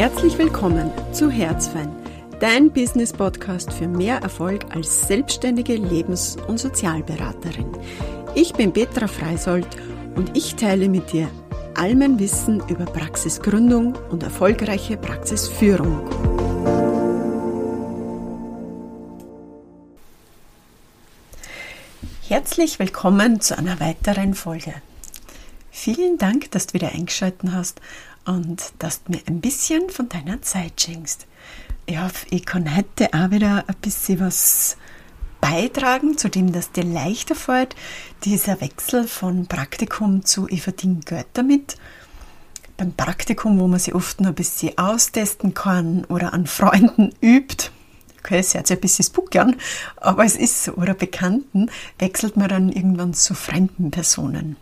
Herzlich willkommen zu Herzfein, dein Business-Podcast für mehr Erfolg als selbstständige Lebens- und Sozialberaterin. Ich bin Petra Freisold und ich teile mit dir all mein Wissen über Praxisgründung und erfolgreiche Praxisführung. Herzlich willkommen zu einer weiteren Folge. Vielen Dank, dass du wieder eingeschaltet hast und dass du mir ein bisschen von deiner Zeit schenkst. Ich hoffe, ich kann heute auch wieder ein bisschen was beitragen, zu dem das dir leichter fällt, dieser Wechsel von Praktikum zu ich verdiene Geld damit. Beim Praktikum, wo man sich oft noch ein bisschen austesten kann oder an Freunden übt, okay, es hört sich ein bisschen spooky an, aber es ist so, oder Bekannten, wechselt man dann irgendwann zu fremden Personen.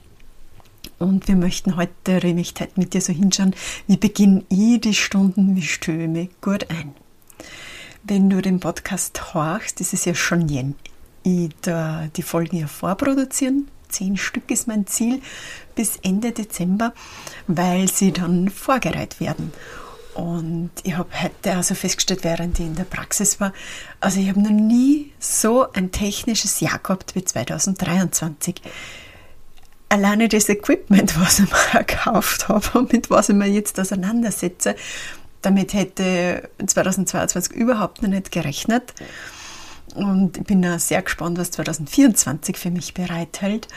Und wir möchten heute, heute mit dir so hinschauen, wie beginne ich die Stunden, wie mich gut ein. Wenn du den Podcast horchst, ist es ja schon jen. Ich da die Folgen ja vorproduzieren. Zehn Stück ist mein Ziel bis Ende Dezember, weil sie dann vorgereiht werden. Und ich habe heute also festgestellt, während ich in der Praxis war, also ich habe noch nie so ein technisches Jahr gehabt wie 2023 alleine das Equipment, was ich mir gekauft habe und mit was ich mir jetzt auseinandersetze, damit hätte 2022 überhaupt noch nicht gerechnet. Und ich bin auch sehr gespannt, was 2024 für mich bereithält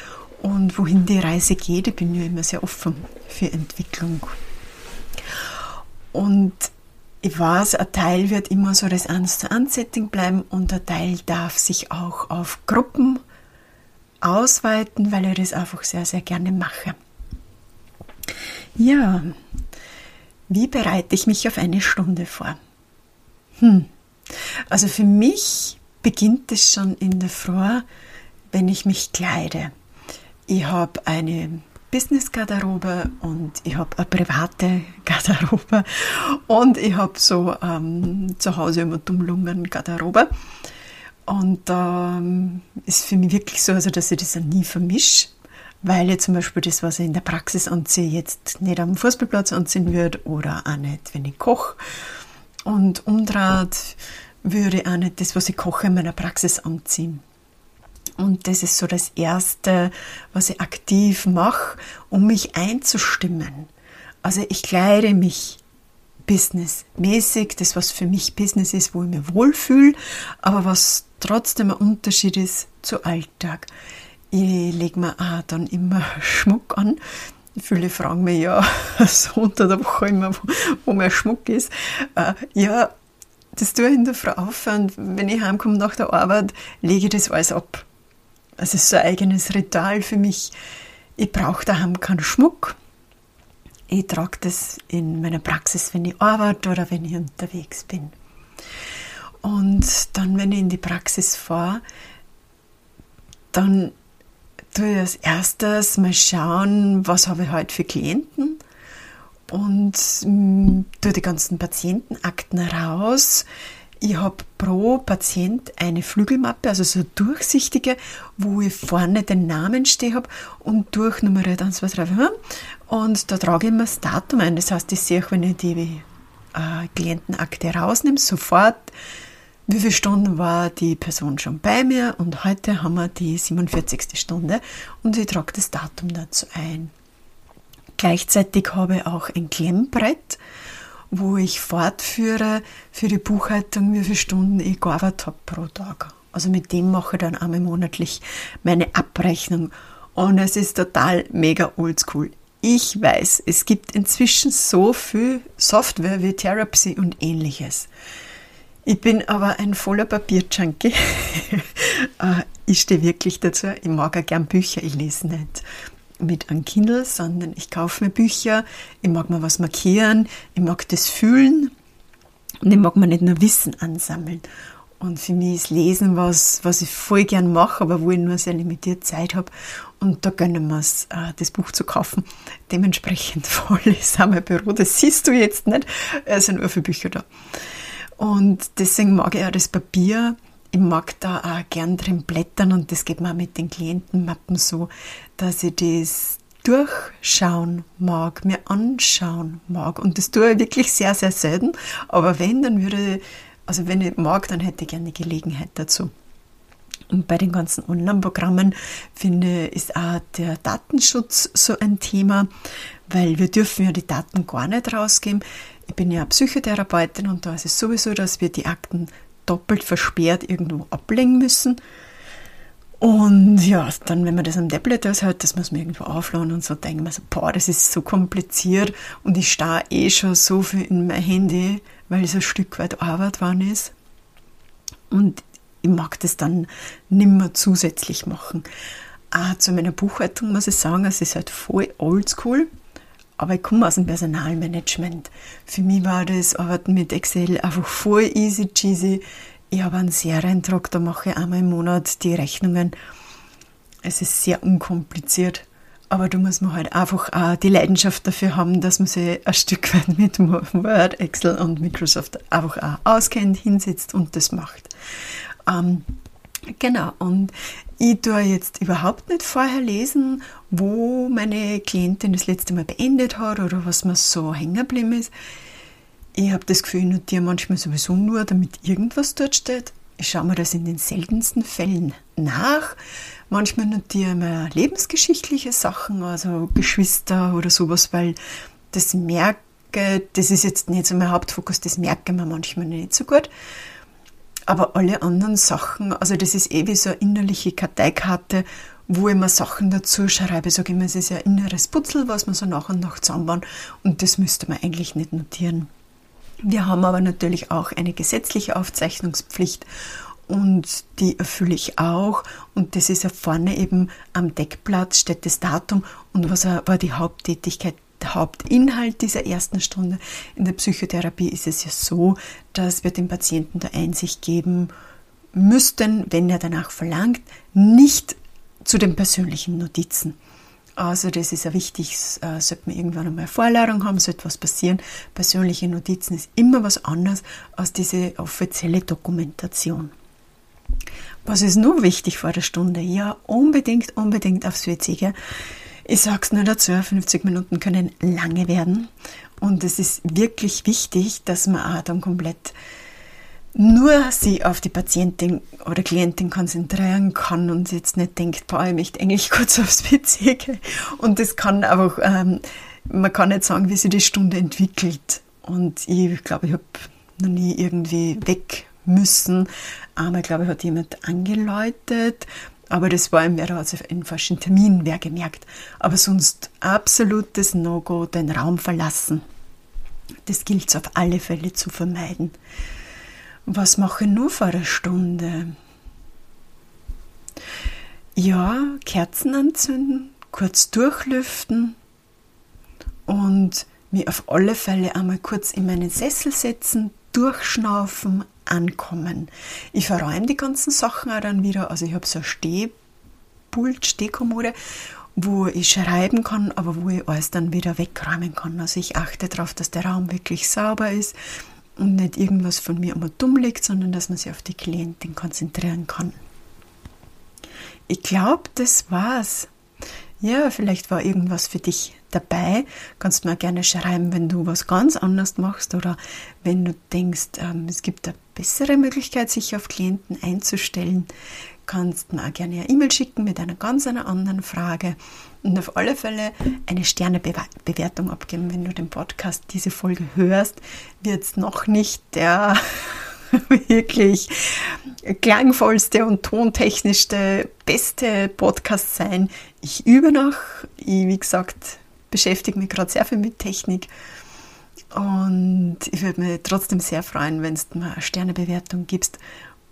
und wohin die Reise geht. Ich bin ja immer sehr offen für Entwicklung. Und ich weiß, ein Teil wird immer so das 1 zu 1 Setting bleiben und ein Teil darf sich auch auf Gruppen ausweiten, weil ich das einfach sehr, sehr gerne mache. Ja, wie bereite ich mich auf eine Stunde vor? Hm. Also für mich beginnt es schon in der Früh, wenn ich mich kleide. Ich habe eine Business-Garderobe und ich habe eine private Garderobe und ich habe so ähm, zu Hause immer Dummlungen-Garderobe. Und ähm, ist für mich wirklich so, also dass ich das nie vermische, weil ich zum Beispiel das, was ich in der Praxis anziehe, jetzt nicht am Fußballplatz anziehen würde oder auch nicht, wenn ich koche. Und umdraht würde ich auch nicht das, was ich koche, in meiner Praxis anziehen. Und das ist so das Erste, was ich aktiv mache, um mich einzustimmen. Also ich kleide mich businessmäßig, das was für mich Business ist, wo ich mich wohlfühle, aber was trotzdem ein Unterschied ist zu Alltag. Ich lege mir auch dann immer Schmuck an. Viele fragen mich ja so unter der Woche immer, wo, wo mein Schmuck ist. Äh, ja, das tue ich in der Früh auf und wenn ich heimkomme nach der Arbeit, lege ich das alles ab. Es ist so ein eigenes Ritual für mich. Ich brauche daheim keinen Schmuck. Ich trage das in meiner Praxis, wenn ich arbeite oder wenn ich unterwegs bin. Und dann, wenn ich in die Praxis fahre, dann tue ich als erstes mal schauen, was habe ich heute für Klienten und mm, tue die ganzen Patientenakten raus, ich habe pro Patient eine Flügelmappe, also so durchsichtige, wo ich vorne den Namen stehen habe und durchnummeriert 1, 2, 3, 4. Und da trage ich mir das Datum ein. Das heißt, ich sehe auch, wenn ich die äh, Klientenakte rausnehme, sofort, wie viele Stunden war die Person schon bei mir und heute haben wir die 47. Stunde und ich trage das Datum dazu ein. Gleichzeitig habe ich auch ein Klemmbrett, wo ich fortführe für die Buchhaltung, wie viele Stunden ich gearbeitet habe pro Tag. Also mit dem mache ich dann einmal monatlich meine Abrechnung. Und es ist total mega oldschool. Ich weiß, es gibt inzwischen so viel Software wie Therapy und ähnliches. Ich bin aber ein voller Papierjunkie. Äh, ich stehe wirklich dazu. Ich mag auch gern Bücher. Ich lese nicht mit einem Kindle, sondern ich kaufe mir Bücher, ich mag mir was markieren, ich mag das fühlen und ich mag mir nicht nur Wissen ansammeln. Und für mich ist Lesen was, was ich voll gern mache, aber wo ich nur sehr limitiert Zeit habe. Und da gönnen wir es, äh, das Buch zu kaufen. Dementsprechend voll ist auch mein Büro. Das siehst du jetzt nicht. Es sind nur für Bücher da. Und deswegen mag ich auch das Papier ich mag da auch gern drin blättern und das geht mir auch mit den Klientenmappen so, dass ich das durchschauen mag, mir anschauen mag. Und das tue ich wirklich sehr, sehr selten. Aber wenn, dann würde, also wenn ich mag, dann hätte ich gerne die Gelegenheit dazu. Und bei den ganzen Online-Programmen finde ich, ist auch der Datenschutz so ein Thema, weil wir dürfen ja die Daten gar nicht rausgeben. Ich bin ja Psychotherapeutin und da ist es sowieso, dass wir die Akten doppelt versperrt irgendwo ablegen müssen. Und ja, dann, wenn man das am Tablet aushält, das muss man irgendwo aufladen und so, denkt man so, boah, das ist so kompliziert und ich stehe eh schon so viel in mein Handy, weil es ein Stück weit Arbeit waren ist. Und ich mag das dann nimmer zusätzlich machen. Auch zu meiner Buchhaltung muss ich sagen, es ist halt voll oldschool, aber ich komme aus dem Personalmanagement. Für mich war das Arbeiten mit Excel einfach voll easy cheesy. Ich habe einen Serientrag, da mache ich einmal im Monat die Rechnungen. Es ist sehr unkompliziert, aber da muss man halt einfach auch die Leidenschaft dafür haben, dass man sich ein Stück weit mit Word, Excel und Microsoft einfach auch auskennt, hinsetzt und das macht. Ähm, genau, und ich tue jetzt überhaupt nicht vorher lesen, wo meine Klientin das letzte Mal beendet hat oder was mir so hängen geblieben ist. Ich habe das Gefühl, ich notiere manchmal sowieso nur, damit irgendwas dort steht. Ich schaue mir das in den seltensten Fällen nach. Manchmal notiere ich mir lebensgeschichtliche Sachen, also Geschwister oder sowas, weil das merke, das ist jetzt nicht so mein Hauptfokus, das merke man manchmal nicht so gut. Aber alle anderen Sachen, also das ist eh wie so eine innerliche Karteikarte, wo ich mir Sachen dazu schreibe. Ich sage immer, es ist ja ein inneres Putzel, was man so nach und nach zusammenbauen und das müsste man eigentlich nicht notieren. Wir haben aber natürlich auch eine gesetzliche Aufzeichnungspflicht und die erfülle ich auch. Und das ist ja vorne eben am Deckblatt steht das Datum und was war die Haupttätigkeit Hauptinhalt dieser ersten Stunde. In der Psychotherapie ist es ja so, dass wir dem Patienten der Einsicht geben müssten, wenn er danach verlangt, nicht zu den persönlichen Notizen. Also das ist ja wichtig, äh, sollte man irgendwann einmal Vorladung haben, sollte was passieren. Persönliche Notizen ist immer was anderes als diese offizielle Dokumentation. Was ist nur wichtig vor der Stunde? Ja, unbedingt, unbedingt aufs WC gehen. Ich sage es nur dazu, 50 Minuten können lange werden. Und es ist wirklich wichtig, dass man auch dann komplett nur sie auf die Patientin oder Klientin konzentrieren kann und jetzt nicht denkt, boah, ich möchte eigentlich kurz aufs PC gehen. Und das kann einfach, ähm, man kann nicht sagen, wie sich die Stunde entwickelt. Und ich glaube, ich habe noch nie irgendwie weg müssen. Einmal, glaube ich, hat jemand angeläutet aber das war im also einen falschen Termin, wer gemerkt. Aber sonst absolutes No-Go, den Raum verlassen. Das gilt es auf alle Fälle zu vermeiden. Was mache ich nur vor einer Stunde? Ja, Kerzen anzünden, kurz durchlüften und mich auf alle Fälle einmal kurz in meinen Sessel setzen, durchschnaufen, ankommen. Ich verräume die ganzen Sachen auch dann wieder. Also ich habe so ein Stehpult, Stehkommode, wo ich schreiben kann, aber wo ich alles dann wieder wegräumen kann. Also ich achte darauf, dass der Raum wirklich sauber ist und nicht irgendwas von mir immer dumm liegt, sondern dass man sich auf die Klientin konzentrieren kann. Ich glaube, das war's. Ja, vielleicht war irgendwas für dich dabei. Kannst mir gerne schreiben, wenn du was ganz anderes machst oder wenn du denkst, ähm, es gibt eine bessere Möglichkeit, sich auf Klienten einzustellen. Kannst mir auch gerne eine E-Mail schicken mit einer ganz einer anderen Frage und auf alle Fälle eine Sternebewertung abgeben, wenn du den Podcast, diese Folge hörst. Wird es noch nicht der wirklich klangvollste und tontechnischste, beste Podcast sein. Ich übe noch. Ich, wie gesagt, beschäftige mich gerade sehr viel mit Technik. Und ich würde mich trotzdem sehr freuen, wenn du mir eine Sternebewertung gibst.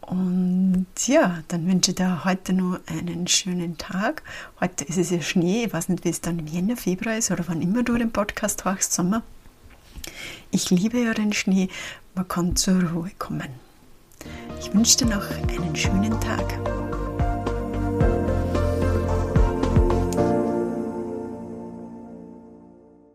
Und ja, dann wünsche ich dir heute noch einen schönen Tag. Heute ist es ja Schnee. Ich weiß nicht, wie es dann im Jänner, Februar ist oder wann immer du den Podcast hörst, Sommer. Ich liebe ja den Schnee. Man kann zur Ruhe kommen. Ich wünsche dir noch einen schönen Tag.